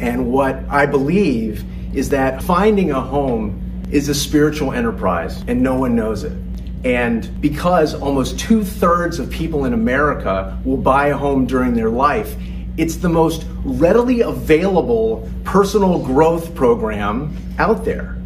And what I believe is that finding a home is a spiritual enterprise and no one knows it. And because almost two thirds of people in America will buy a home during their life, it's the most readily available personal growth program out there.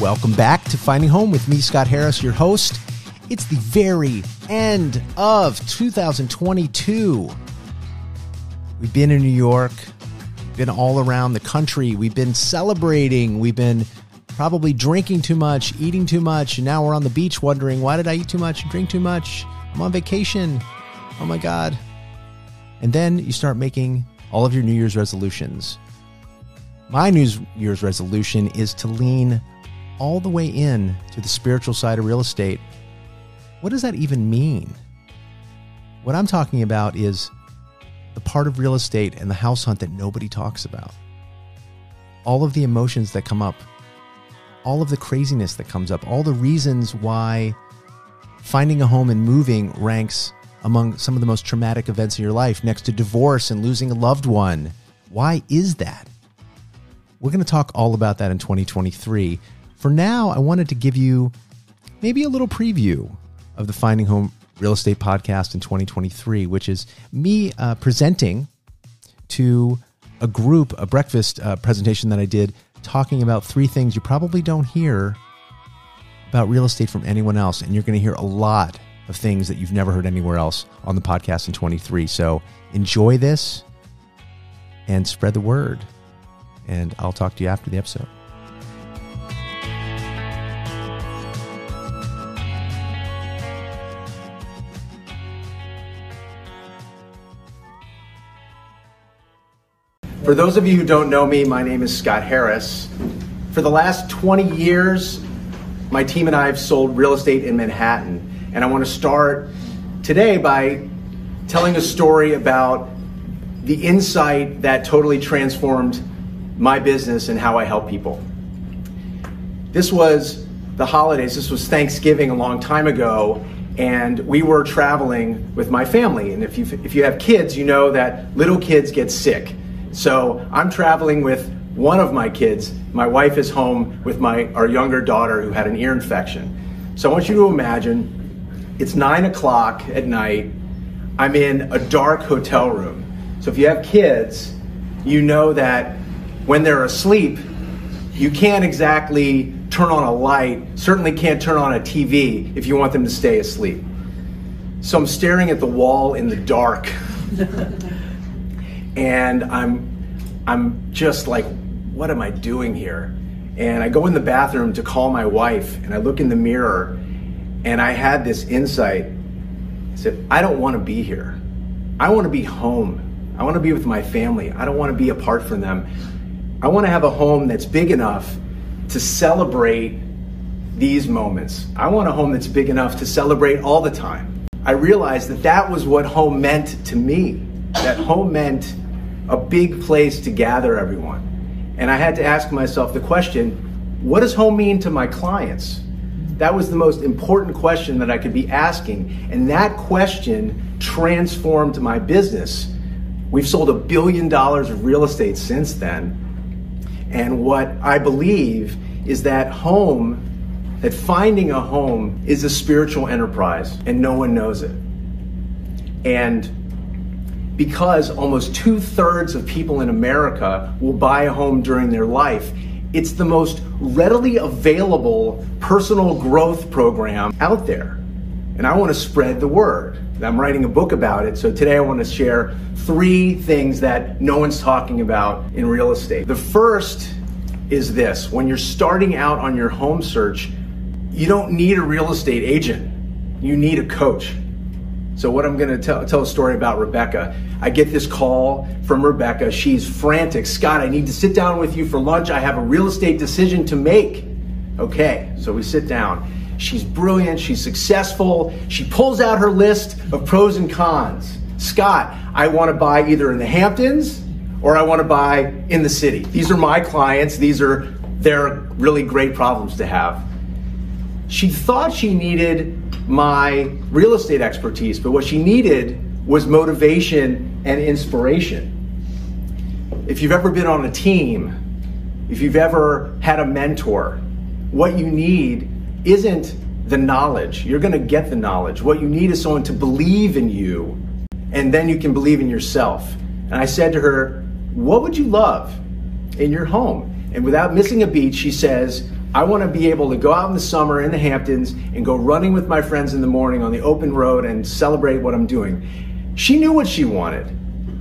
Welcome back to Finding Home with me, Scott Harris, your host. It's the very end of 2022. We've been in New York, been all around the country. We've been celebrating. We've been probably drinking too much, eating too much, and now we're on the beach wondering why did I eat too much, drink too much? I'm on vacation. Oh my God. And then you start making all of your New Year's resolutions. My New Year's resolution is to lean all the way in to the spiritual side of real estate. What does that even mean? What I'm talking about is the part of real estate and the house hunt that nobody talks about. All of the emotions that come up, all of the craziness that comes up, all the reasons why finding a home and moving ranks among some of the most traumatic events in your life next to divorce and losing a loved one. Why is that? We're going to talk all about that in 2023. For now, I wanted to give you maybe a little preview of the Finding Home Real Estate podcast in 2023, which is me uh, presenting to a group, a breakfast uh, presentation that I did, talking about three things you probably don't hear about real estate from anyone else. And you're going to hear a lot of things that you've never heard anywhere else on the podcast in 23. So enjoy this and spread the word. And I'll talk to you after the episode. For those of you who don't know me, my name is Scott Harris. For the last 20 years, my team and I have sold real estate in Manhattan. And I want to start today by telling a story about the insight that totally transformed my business and how I help people. This was the holidays, this was Thanksgiving a long time ago, and we were traveling with my family. And if you, if you have kids, you know that little kids get sick. So I'm traveling with one of my kids. My wife is home with my our younger daughter who had an ear infection. So I want you to imagine it's nine o'clock at night. I'm in a dark hotel room. So if you have kids, you know that when they're asleep, you can't exactly turn on a light, certainly can't turn on a TV if you want them to stay asleep. So I'm staring at the wall in the dark. and I'm I'm just like, what am I doing here? And I go in the bathroom to call my wife, and I look in the mirror, and I had this insight. I said, I don't want to be here. I want to be home. I want to be with my family. I don't want to be apart from them. I want to have a home that's big enough to celebrate these moments. I want a home that's big enough to celebrate all the time. I realized that that was what home meant to me. That home meant a big place to gather everyone. And I had to ask myself the question what does home mean to my clients? That was the most important question that I could be asking. And that question transformed my business. We've sold a billion dollars of real estate since then. And what I believe is that home, that finding a home is a spiritual enterprise and no one knows it. And because almost two thirds of people in America will buy a home during their life, it's the most readily available personal growth program out there. And I want to spread the word. I'm writing a book about it. So today I want to share three things that no one's talking about in real estate. The first is this when you're starting out on your home search, you don't need a real estate agent, you need a coach. So, what I'm going to tell, tell a story about Rebecca. I get this call from Rebecca. She's frantic. Scott, I need to sit down with you for lunch. I have a real estate decision to make. Okay, so we sit down. She's brilliant. She's successful. She pulls out her list of pros and cons. Scott, I want to buy either in the Hamptons or I want to buy in the city. These are my clients. These are they're really great problems to have. She thought she needed my real estate expertise, but what she needed was motivation and inspiration. If you've ever been on a team, if you've ever had a mentor, what you need isn't the knowledge. You're going to get the knowledge. What you need is someone to believe in you, and then you can believe in yourself. And I said to her, What would you love in your home? And without missing a beat, she says, I want to be able to go out in the summer in the Hamptons and go running with my friends in the morning on the open road and celebrate what I'm doing. She knew what she wanted.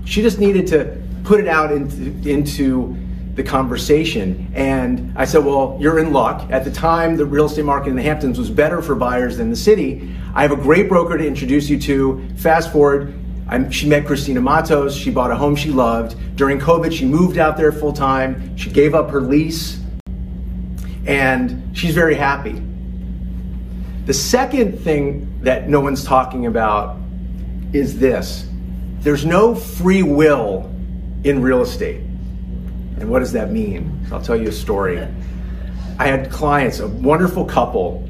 She just needed to put it out into, into the conversation. And I said, Well, you're in luck. At the time, the real estate market in the Hamptons was better for buyers than the city. I have a great broker to introduce you to. Fast forward, I'm, she met Christina Matos. She bought a home she loved. During COVID, she moved out there full time. She gave up her lease, and she's very happy. The second thing that no one's talking about is this there's no free will in real estate. And what does that mean? I'll tell you a story. I had clients, a wonderful couple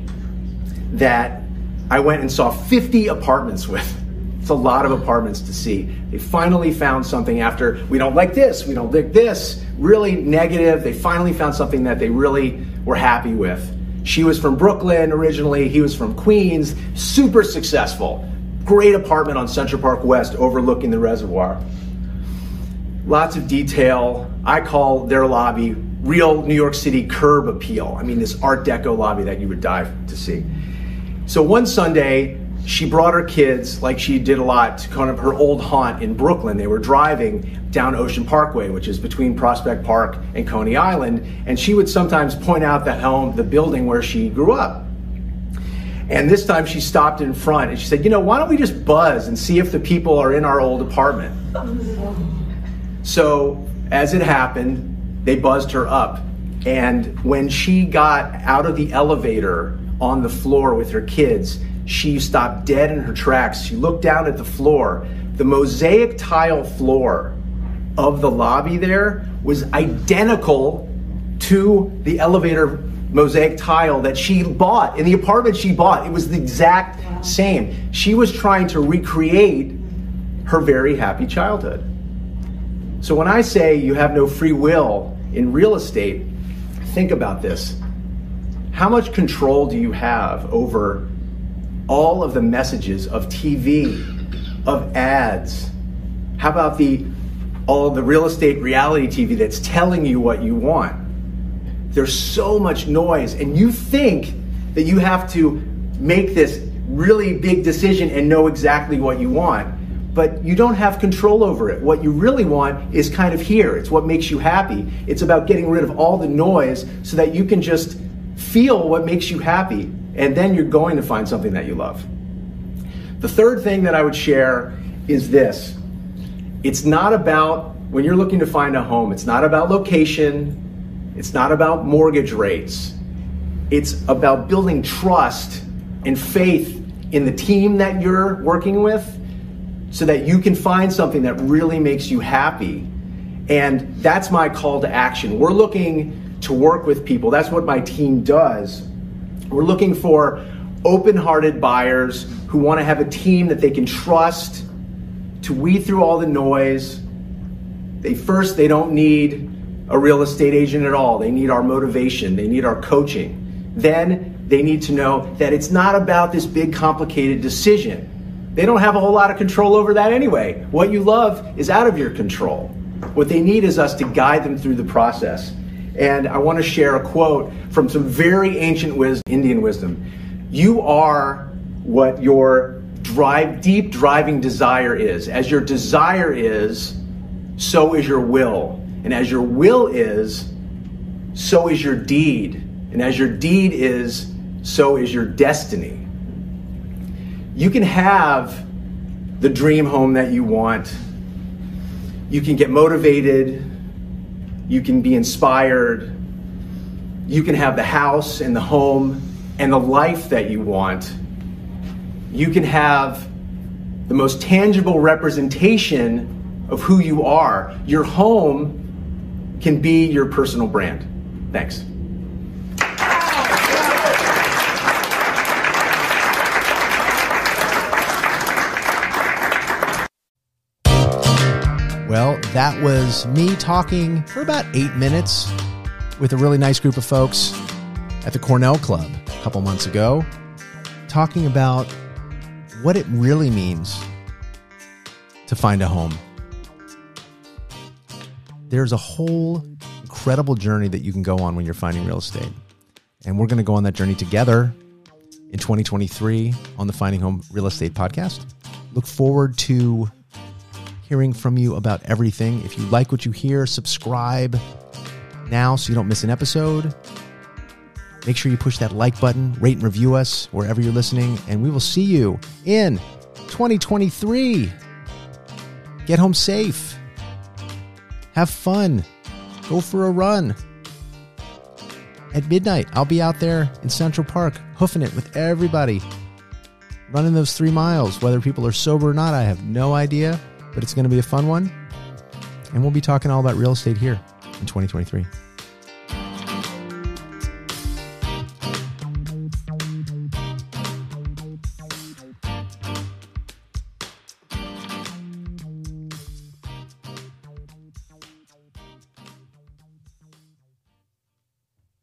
that I went and saw 50 apartments with. It's a lot of apartments to see. They finally found something after we don't like this, we don't like this, really negative. They finally found something that they really were happy with. She was from Brooklyn originally, he was from Queens, super successful. Great apartment on Central Park West overlooking the reservoir. Lots of detail. I call their lobby real New York City curb appeal. I mean, this Art Deco lobby that you would die to see. So one Sunday, she brought her kids, like she did a lot, to kind of her old haunt in Brooklyn. They were driving down Ocean Parkway, which is between Prospect Park and Coney Island, and she would sometimes point out the home, the building where she grew up. And this time she stopped in front and she said, You know, why don't we just buzz and see if the people are in our old apartment? So, as it happened, they buzzed her up. And when she got out of the elevator on the floor with her kids, she stopped dead in her tracks. She looked down at the floor. The mosaic tile floor of the lobby there was identical to the elevator mosaic tile that she bought in the apartment she bought. It was the exact same. She was trying to recreate her very happy childhood. So when I say you have no free will in real estate, think about this. How much control do you have over all of the messages of TV, of ads? How about the all the real estate reality TV that's telling you what you want? There's so much noise, and you think that you have to make this really big decision and know exactly what you want, but you don't have control over it. What you really want is kind of here. It's what makes you happy. It's about getting rid of all the noise so that you can just feel what makes you happy, and then you're going to find something that you love. The third thing that I would share is this it's not about, when you're looking to find a home, it's not about location, it's not about mortgage rates. It's about building trust and faith in the team that you're working with so that you can find something that really makes you happy. And that's my call to action. We're looking to work with people. That's what my team does. We're looking for open hearted buyers who want to have a team that they can trust to weed through all the noise. They first, they don't need a real estate agent at all. They need our motivation, they need our coaching. Then they need to know that it's not about this big complicated decision. They don't have a whole lot of control over that anyway. What you love is out of your control. What they need is us to guide them through the process. And I want to share a quote from some very ancient wisdom, Indian wisdom. You are what your drive, deep driving desire is. As your desire is, so is your will. And as your will is, so is your deed. And as your deed is, so is your destiny. You can have the dream home that you want. You can get motivated. You can be inspired. You can have the house and the home and the life that you want. You can have the most tangible representation of who you are. Your home can be your personal brand. Thanks. That was me talking for about eight minutes with a really nice group of folks at the Cornell Club a couple months ago, talking about what it really means to find a home. There's a whole incredible journey that you can go on when you're finding real estate. And we're going to go on that journey together in 2023 on the Finding Home Real Estate podcast. Look forward to hearing from you about everything. If you like what you hear, subscribe now so you don't miss an episode. Make sure you push that like button, rate and review us wherever you're listening, and we will see you in 2023. Get home safe. Have fun. Go for a run. At midnight, I'll be out there in Central Park, hoofing it with everybody. Running those three miles, whether people are sober or not, I have no idea, but it's going to be a fun one. And we'll be talking all about real estate here in 2023.